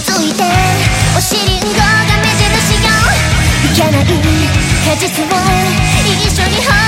づいてお尻動ご目印がいけない。果実を一緒に